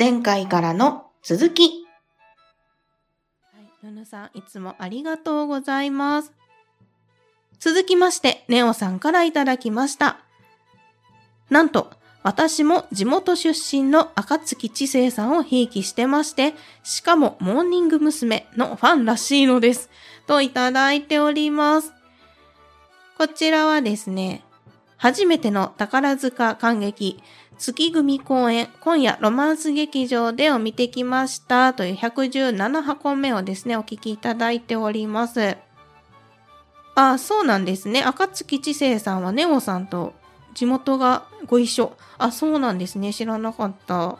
前回からの続き。はい、ルヌさん、いつもありがとうございます。続きまして、ネオさんからいただきました。なんと、私も地元出身の赤月知世さんをひいきしてまして、しかもモーニング娘。のファンらしいのです。といただいております。こちらはですね、初めての宝塚感激、月組公演、今夜ロマンス劇場でを見てきましたという117箱目をですね、お聞きいただいております。あ、そうなんですね。赤月知世さんはネオさんと地元がご一緒。あ、そうなんですね。知らなかった。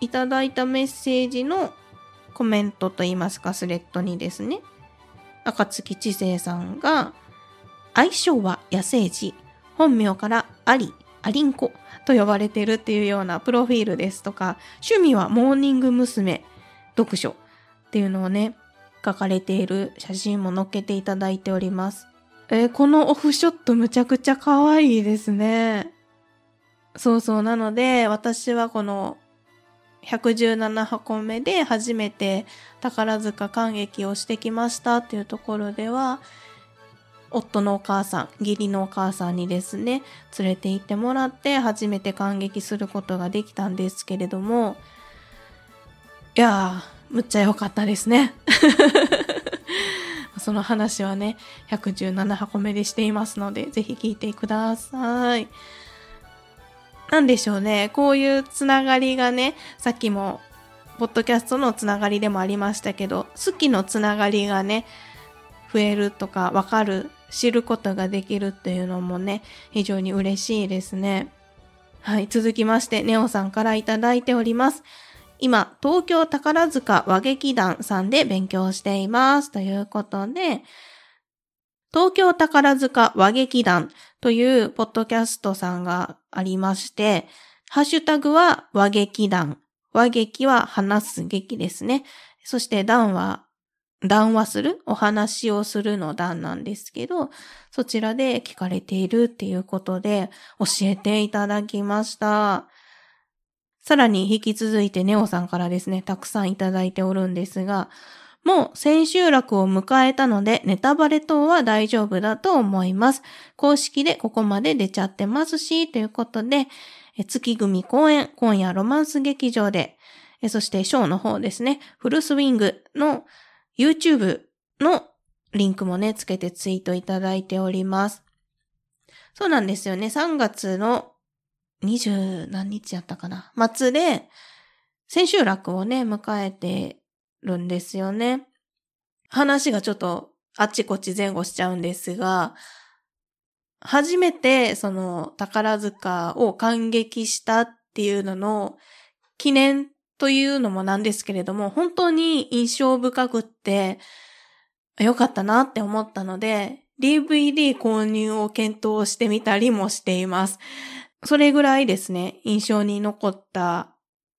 いただいたメッセージのコメントといいますか、スレッドにですね、赤月知世さんが、愛称は野生児、本名からアリ、アリンコと呼ばれてるっていうようなプロフィールですとか、趣味はモーニング娘。読書っていうのをね、書かれている写真も載っけていただいております。えーこのオフショットむちゃくちゃ可愛いですね。そうそう。なので、私はこの117箱目で初めて宝塚感激をしてきましたっていうところでは、夫のお母さん、義理のお母さんにですね、連れて行ってもらって初めて感激することができたんですけれども、いやー、むっちゃ良かったですね。その話はね、117箱目でしていますので、ぜひ聞いてください。なんでしょうね、こういうつながりがね、さっきも、ポッドキャストのつながりでもありましたけど、好きのつながりがね、増えるとか、わかる、知ることができるっていうのもね、非常に嬉しいですね。はい、続きまして、ネオさんからいただいております。今、東京宝塚和劇団さんで勉強しています。ということで、東京宝塚和劇団というポッドキャストさんがありまして、ハッシュタグは和劇団。和劇は話す劇ですね。そして団は談話する？お話をするの段なんですけど、そちらで聞かれているっていうことで教えていただきました。さらに引き続いてネオさんからですね、たくさんいただいておるんですが、もう千秋楽を迎えたのでネタバレ等は大丈夫だと思います。公式でここまで出ちゃってますし、ということで、月組公演、今夜ロマンス劇場で、そしてショーの方ですね、フルスウィングの YouTube のリンクもね、つけてツイートいただいております。そうなんですよね。3月の20何日やったかな。末で、千秋楽をね、迎えてるんですよね。話がちょっとあっちこっち前後しちゃうんですが、初めてその宝塚を感激したっていうのの記念というのもなんですけれども、本当に印象深くって、良かったなって思ったので、DVD 購入を検討してみたりもしています。それぐらいですね、印象に残った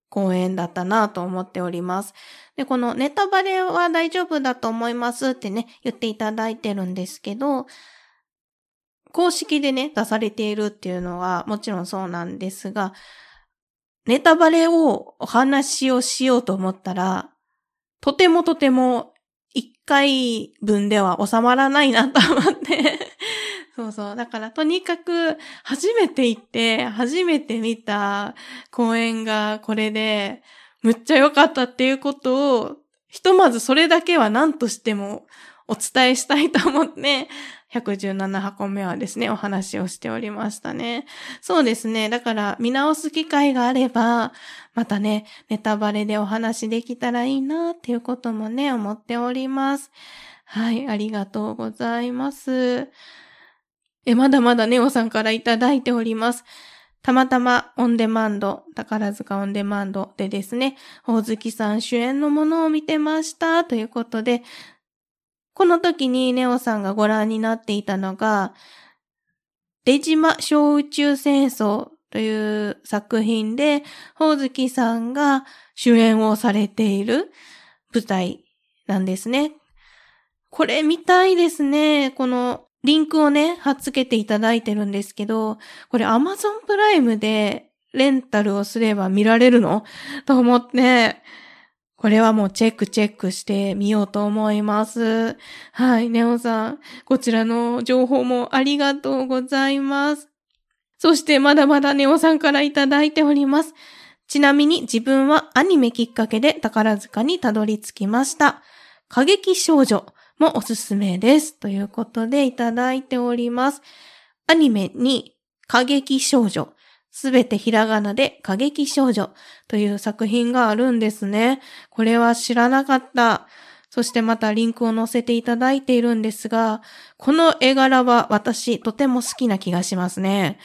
公演だったなと思っております。で、このネタバレは大丈夫だと思いますってね、言っていただいてるんですけど、公式でね、出されているっていうのはもちろんそうなんですが、ネタバレをお話をしようと思ったら、とてもとても一回分では収まらないなと思って。そうそう。だからとにかく初めて行って、初めて見た公演がこれで、むっちゃ良かったっていうことを、ひとまずそれだけは何としてもお伝えしたいと思って、117箱目はですね、お話をしておりましたね。そうですね。だから見直す機会があれば、またね、ネタバレでお話できたらいいなっていうこともね、思っております。はい、ありがとうございます。え、まだまだネオさんからいただいております。たまたまオンデマンド、宝塚オンデマンドでですね、ほおずきさん主演のものを見てましたということで、この時にネオさんがご覧になっていたのが、出島小宇宙戦争という作品で、ほおずきさんが主演をされている舞台なんですね。これ見たいですね。このリンクをね、貼っつけていただいてるんですけど、これ Amazon プライムでレンタルをすれば見られるの？と思って、これはもうチェックチェックしてみようと思います。はい、ネオさん、こちらの情報もありがとうございます。そしてまだまだネオさんからいただいております。ちなみに自分はアニメきっかけで宝塚にたどり着きました。過激少女もおすすめです。ということでいただいております。アニメに過激少女、すべてひらがなで過激少女という作品があるんですね。これは知らなかった。そしてまたリンクを載せていただいているんですが、この絵柄は私とても好きな気がしますね。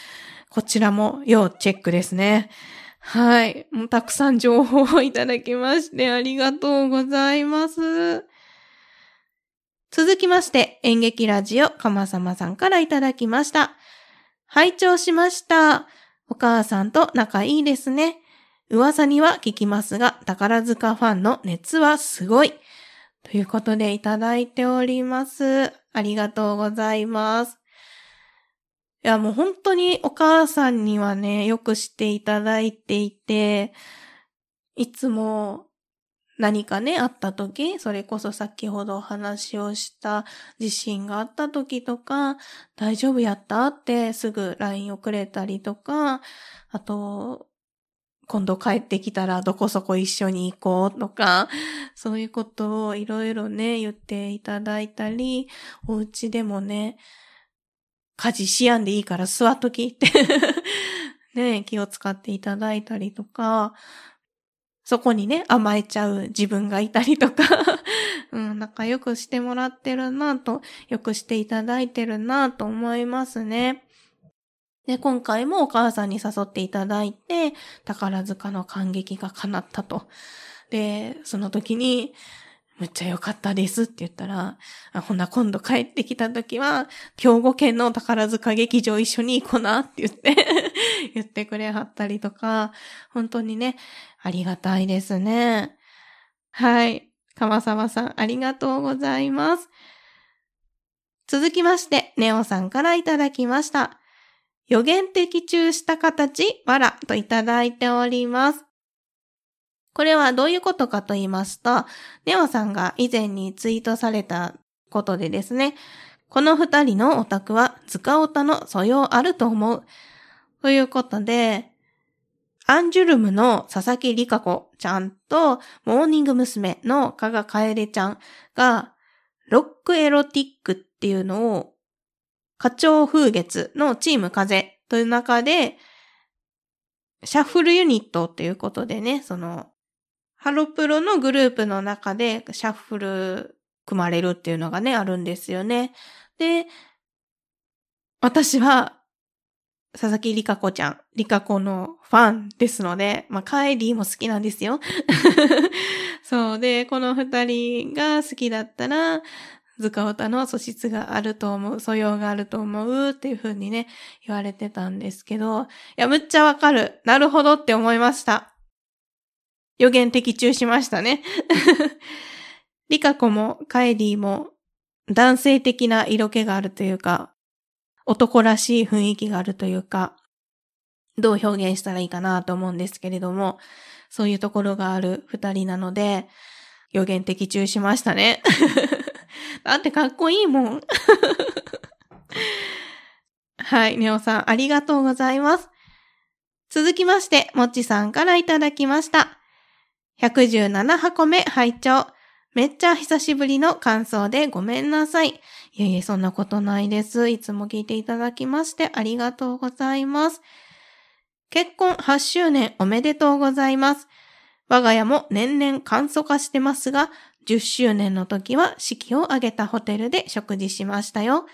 こちらも要チェックですね。はい。もうたくさん情報をいただきましてありがとうございます。続きまして、演劇ラジオかまさまさんからいただきました。拝聴しました。お母さんと仲いいですね。噂には聞きますが、宝塚ファンの熱はすごい。ということでいただいております。ありがとうございます。いや、もう本当にお母さんにはね、よくしていただいていて、いつも何かね、あった時、それこそ先ほどお話をした地震があった時とか、大丈夫やった？ってすぐ LINE をくれたりとか、あと、今度帰ってきたらどこそこ一緒に行こうとか、そういうことをいろいろね、言っていただいたり、お家でもね、家事しやんでいいから座っときって ね、気を使っていただいたりとか、そこにね、甘えちゃう自分がいたりとか うん、仲良くしてもらってるなと、よくしていただいてるなと思いますね。で、今回もお母さんに誘っていただいて、宝塚の感激が叶ったと。で、その時に、むっちゃ良かったですって言ったら、あほな、今度帰ってきた時は、兵庫県の宝塚劇場一緒に行こうなって言って 言ってくれはったりとか、本当にね、ありがたいですね。はい。鎌沢さん、ありがとうございます。続きまして、ネオさんからいただきました。予言的中した形、わらといただいております。これはどういうことかと言いますと、ネオさんが以前にツイートされたことでですね、この二人のオタクは塚オタの素養あると思う。ということで、アンジュルムの佐々木里香子ちゃんと、モーニング娘。の加賀楓ちゃんが、ロックエロティックっていうのを、花鳥風月のチーム風という中で、シャッフルユニットっていうことでね、その、ハロプロのグループの中でシャッフル組まれるっていうのがね、あるんですよね。で、私は、佐々木里香子ちゃん、里香子のファンですので、まあ、カエリーも好きなんですよ。そうで、この二人が好きだったら、ズカオタの素質があると思う、素養があると思うっていう風にね、言われてたんですけど、いや、むっちゃわかる。なるほどって思いました。予言的中しましたね。リカコもカエリーも男性的な色気があるというか、男らしい雰囲気があるというか、どう表現したらいいかなと思うんですけれども、そういうところがある二人なので、予言的中しましたね。だってかっこいいもん。はい、ネオさんありがとうございます。続きまして、もっちさんからいただきました。117箱目拝聴めっちゃ久しぶりの感想でごめんなさい。いえいえ、そんなことないです。いつも聞いていただきましてありがとうございます。結婚8周年おめでとうございます。我が家も年々簡素化してますが、10周年の時は式を挙げたホテルで食事しましたよ。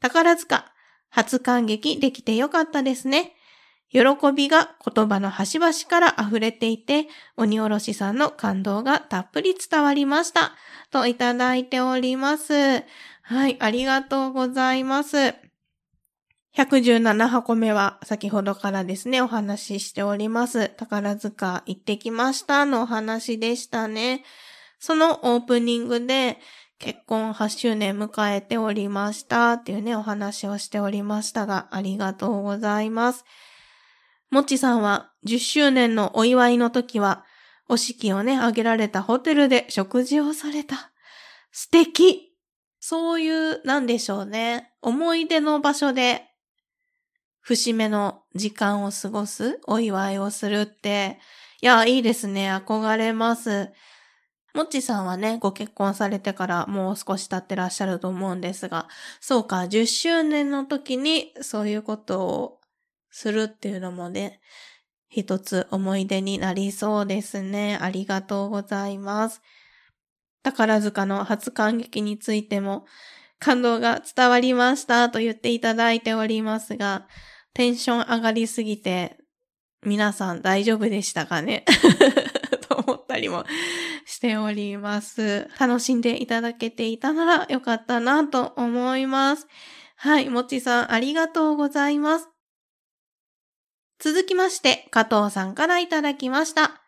宝塚、初感激できてよかったですね。喜びが言葉の端々から溢れていて、鬼おろしさんの感動がたっぷり伝わりました。といただいております。はい、ありがとうございます。117箱目は先ほどからですね、お話ししております。宝塚行ってきましたのお話でしたね。そのオープニングで結婚8周年迎えておりましたっていうね、お話をしておりましたが、ありがとうございます。もちさんは10周年のお祝いの時は、お式をね、挙げられたホテルで食事をされた。素敵そういう、なんでしょうね。思い出の場所で、節目の時間を過ごす、お祝いをするって、いや、いいですね。憧れます。もっちさんはね、ご結婚されてからもう少し経ってらっしゃると思うんですが、そうか、10周年の時にそういうことをするっていうのもね、一つ思い出になりそうですね。ありがとうございます。宝塚の初感激についても感動が伝わりましたと言っていただいておりますが、テンション上がりすぎて皆さん大丈夫でしたかね？と思ったりもしております。楽しんでいただけていたならよかったなと思います。はい、もちさんありがとうございます。続きまして、加藤さんからいただきました。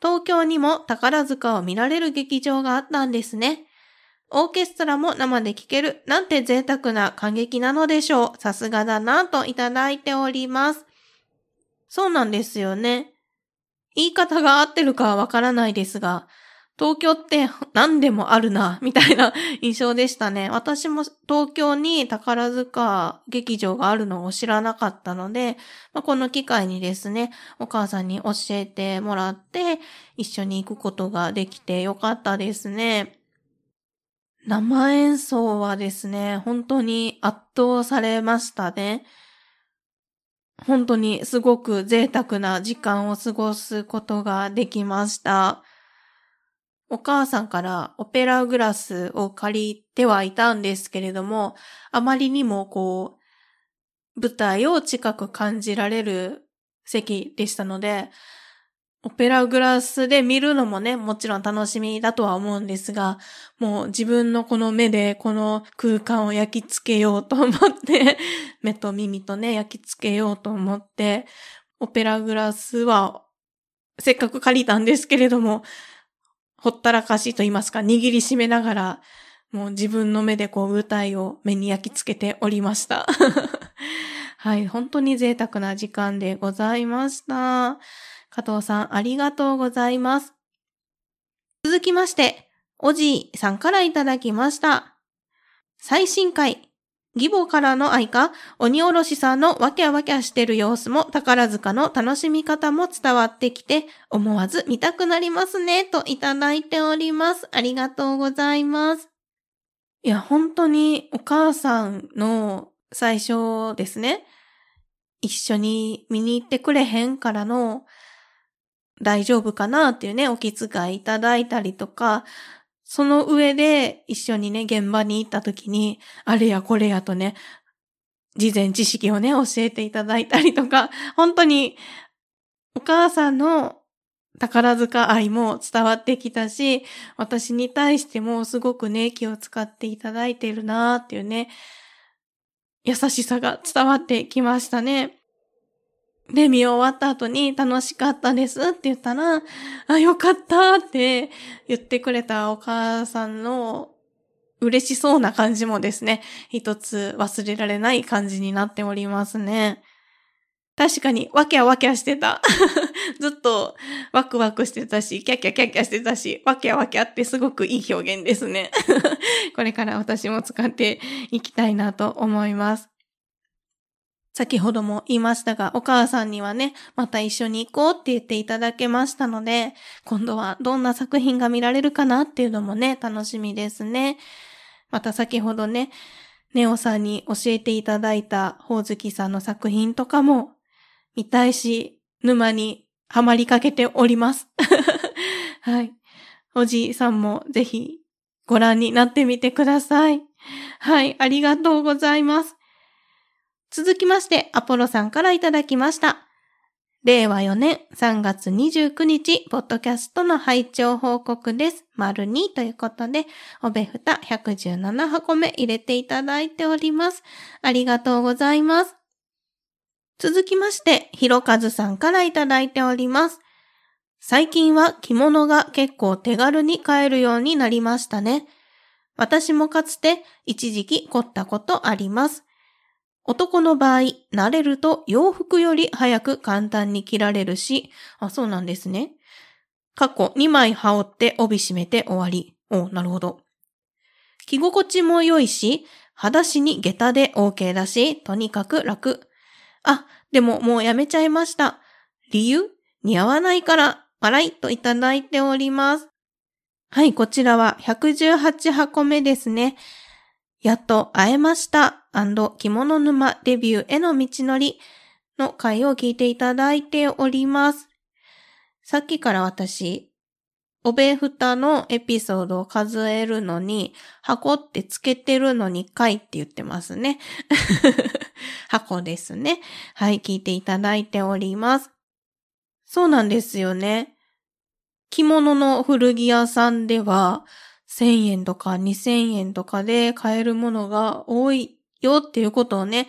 東京にも宝塚を見られる劇場があったんですね。オーケストラも生で聴けるなんて贅沢な感激なのでしょう。さすがだなといただいております。そうなんですよね。言い方が合ってるかはわからないですが、東京って何でもあるな、みたいな 印象でしたね。私も東京に宝塚劇場があるのを知らなかったので、まあ、この機会にですね、お母さんに教えてもらって、一緒に行くことができてよかったですね。生演奏はですね、本当に圧倒されましたね。本当にすごく贅沢な時間を過ごすことができました。お母さんからオペラグラスを借りてはいたんですけれども、あまりにもこう、舞台を近く感じられる席でしたので、オペラグラスで見るのもね、もちろん楽しみだとは思うんですが、もう自分のこの目でこの空間を焼き付けようと思って 目と耳とね、焼き付けようと思って、オペラグラスはせっかく借りたんですけれども、ほったらかしと言いますか、握りしめながら、もう自分の目でこう舞台を目に焼き付けておりました。はい、本当に贅沢な時間でございました。加藤さん、ありがとうございます。続きまして、おじいさんからいただきました。最新回、義母からの愛か、鬼おろしさんのわきゃわきゃしてる様子も宝塚の楽しみ方も伝わってきて、思わず見たくなりますね、といただいております。ありがとうございます。いや、本当にお母さんの最初ですね、一緒に見に行ってくれへんからの大丈夫かなっていうね、お気遣いいただいたりとか、その上で一緒にね、現場に行った時に、あれやこれやとね、事前知識をね、教えていただいたりとか、本当にお母さんの宝塚愛も伝わってきたし、私に対してもすごくね、気を使っていただいているなーっていうね、優しさが伝わってきましたね。で、見終わった後に楽しかったですって言ったら、あ、よかったって言ってくれたお母さんの嬉しそうな感じもですね、一つ忘れられない感じになっておりますね。確かに、わきゃわきゃしてた。ずっとワクワクしてたし、キャキャキャキャしてたし、わきゃわきゃってすごくいい表現ですね。これから私も使っていきたいなと思います。先ほども言いましたが、お母さんにはね、また一緒に行こうって言っていただけましたので、今度はどんな作品が見られるかなっていうのもね、楽しみですね。また先ほどね、ネオさんに教えていただいたほおずきさんの作品とかも見たいし、沼にはまりかけております。はい。おじいさんもぜひご覧になってみてください。はい、ありがとうございます。続きまして、アポロさんからいただきました。令和4年3月29日、ポッドキャストの拝聴報告です。丸2ということで、おべふた117箱目入れていただいております。ありがとうございます。続きまして、ひろかずさんからいただいております。最近は着物が結構手軽に買えるようになりましたね。私もかつて一時期凝ったことあります。男の場合、慣れると洋服より早く簡単に着られるし、あ、そうなんですね。過去2枚羽織って帯締めて終わり。お、なるほど。着心地も良いし、裸足に下駄で OK だし、とにかく楽。あ、でももうやめちゃいました。理由？似合わないから、笑いといただいております。はい、こちらは118箱目ですね。やっと会えました。着物沼デビューへの道のりの回を聞いていただいております。さっきから私、おべふたのエピソードを数えるのに、箱ってつけてるのに回って言ってますね。箱ですね。はい、聞いていただいております。そうなんですよね。着物の古着屋さんでは、1000円とか2000円とかで買えるものが多いよっていうことをね、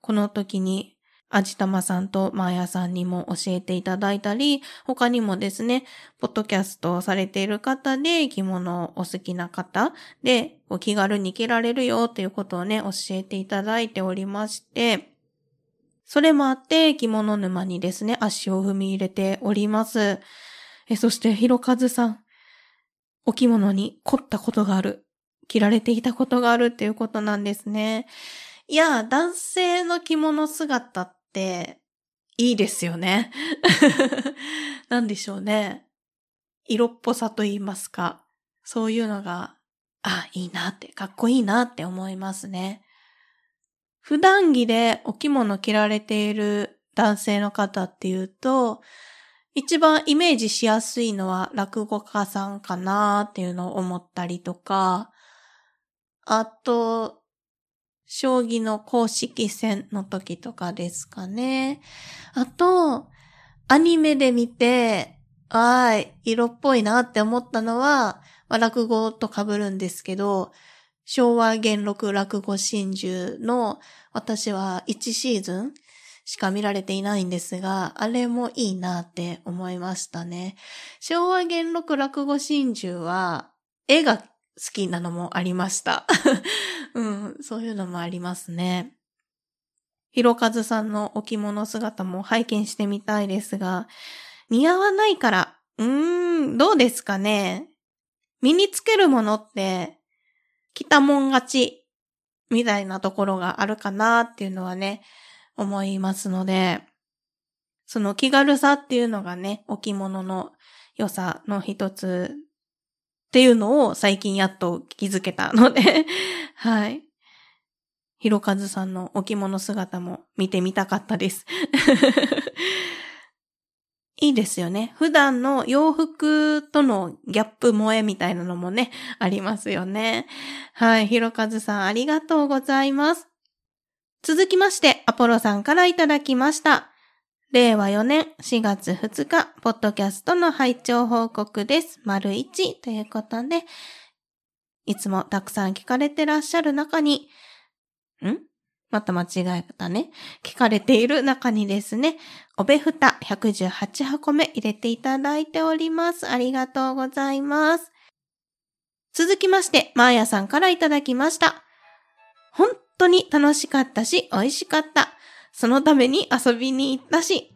この時にあじたまさんとまーやさんにも教えていただいたり、他にもですね、ポッドキャストをされている方で着物をお好きな方でお気軽に着られるよっていうことをね、教えていただいておりまして、それもあって着物沼にですね、足を踏み入れております。え、そしてひろかずさん、お着物に凝ったことがある。着られていたことがあるっていうことなんですね。いや、男性の着物姿っていいですよね。なんでしょうね。色っぽさと言いますか。そういうのが、あ、いいなって、かっこいいなって思いますね。普段着でお着物着られている男性の方っていうと、一番イメージしやすいのは落語家さんかなっていうのを思ったりとか、あと、将棋の公式戦の時とかですかね。あと、アニメで見て、はい、色っぽいなって思ったのは、まあ、落語と被るんですけど、昭和元禄落語真珠の私は1シーズンしか見られていないんですが、あれもいいなって思いましたね。昭和元禄落語真珠は、絵が好きなのもありました。うん、そういうのもありますね。ひろかずさんのお着物姿も拝見してみたいですが、似合わないから、うーん、どうですかね。身につけるものって、着たもん勝ち、みたいなところがあるかなっていうのはね、思いますので、その気軽さっていうのがね、置物の良さの一つっていうのを最近やっと気づけたので はい。ひろかずさんの置物姿も見てみたかったです いいですよね。普段の洋服とのギャップ萌えみたいなのもね、ありますよね。はい。ひろかずさんありがとうございます。続きまして、アポロさんからいただきました。令和4年4月2日、ポッドキャストの拝聴報告です。丸1ということで、いつもたくさん聞かれてらっしゃる中に、ん？また間違えたね。聞かれている中にですね、おべふた118箱目入れていただいております。ありがとうございます。続きまして、マーヤさんからいただきました。本当に楽しかったし、美味しかった。そのために遊びに行ったし。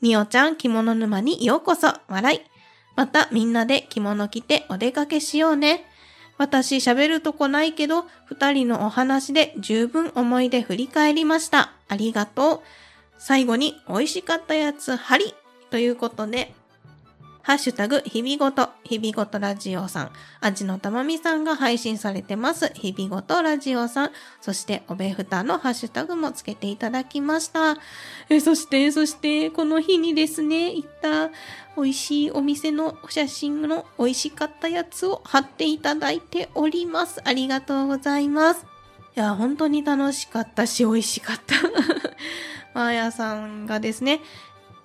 みおちゃん着物沼にようこそ、笑い。またみんなで着物着てお出かけしようね。私喋るとこないけど、二人のお話で十分思い出振り返りました。ありがとう。最後に美味しかったやつ、ハリということで、ハッシュタグ、日々ごと、日々ごとラジオさん、あじのたまみさんが配信されてます、日々ごとラジオさん、そして、おべふたのハッシュタグもつけていただきました。え、そして、そして、この日にですね、行った美味しいお店の写真の美味しかったやつを貼っていただいております。ありがとうございます。いや、本当に楽しかったし、美味しかった。マーヤさんがですね、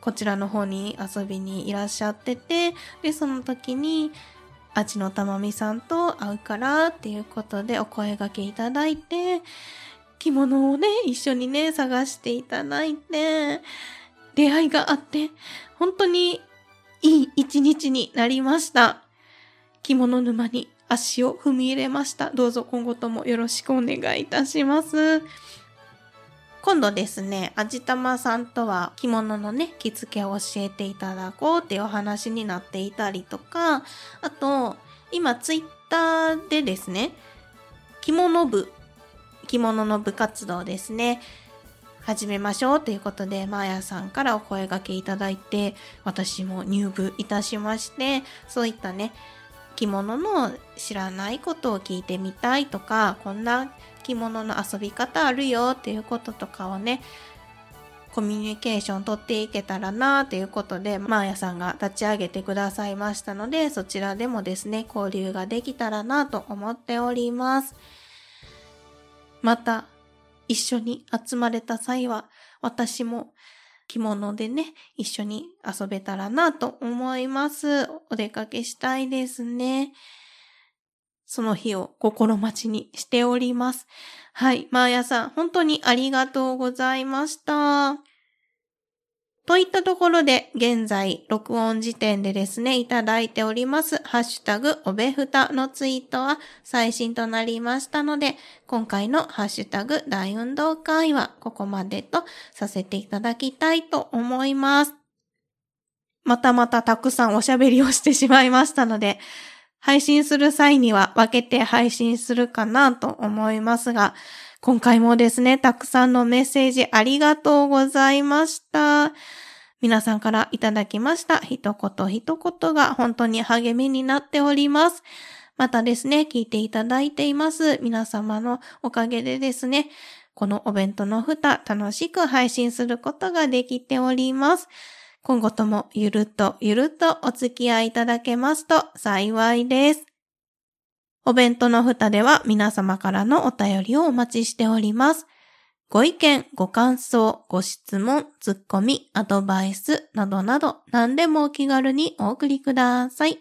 こちらの方に遊びにいらっしゃってて、で、その時に、あちのたまみさんと会うからっていうことでお声掛けいただいて、着物をね、一緒にね、探していただいて、出会いがあって、本当にいい一日になりました。着物沼に足を踏み入れました。どうぞ今後ともよろしくお願いいたします。今度ですね、あじたまさんとは着物のね、着付けを教えていただこうっていうお話になっていたりとか、あと、今ツイッターでですね、着物部、着物の部活動ですね、始めましょうということで、マーヤさんからお声掛けいただいて、私も入部いたしまして、そういったね、着物の知らないことを聞いてみたいとか、こんな着物の遊び方あるよっていうこととかをね、コミュニケーション取っていけたらなということで、マーヤさんが立ち上げてくださいましたので、そちらでもですね、交流ができたらなと思っております。また、一緒に集まれた際は、私も着物でね、一緒に遊べたらなと思います。お出かけしたいですね。その日を心待ちにしております。はい。マーヤさん、本当にありがとうございました。といったところで、現在、録音時点でですね、いただいております、ハッシュタグ、おべふたのツイートは最新となりましたので、今回のハッシュタグ、大運動会はここまでとさせていただきたいと思います。またまたたくさんおしゃべりをしてしまいましたので、配信する際には分けて配信するかなと思いますが、今回もですね、たくさんのメッセージありがとうございました。皆さんからいただきました一言一言が本当に励みになっております。またですね、聞いていただいています皆様のおかげでですね、このお弁当の蓋楽しく配信することができております。今後ともゆるっとゆるっとお付き合いいただけますと幸いです。お弁当の蓋では皆様からのお便りをお待ちしております。ご意見、ご感想、ご質問、ツッコミ、アドバイスなどなど何でもお気軽にお送りください。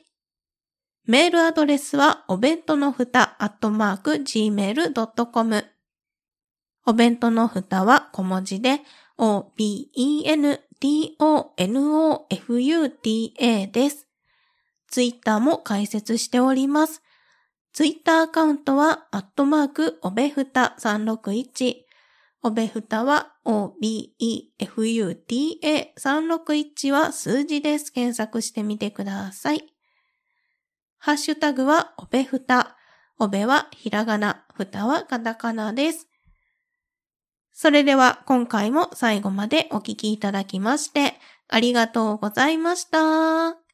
メールアドレスはお弁当のふたアットマーク gmail.com お弁当のふたは小文字で o-b-e-n-t-o-n-o-f-u-t-a です。ツイッターも開設しております。ツイッターアカウントは、アットマーク、おべふた361。おべふたは、o-b-e-f-u-t-a361 は数字です。検索してみてください。ハッシュタグは、おべふた。おべはひらがな、ふたはカタカナです。それでは今回も最後までお聴きいただきましてありがとうございました。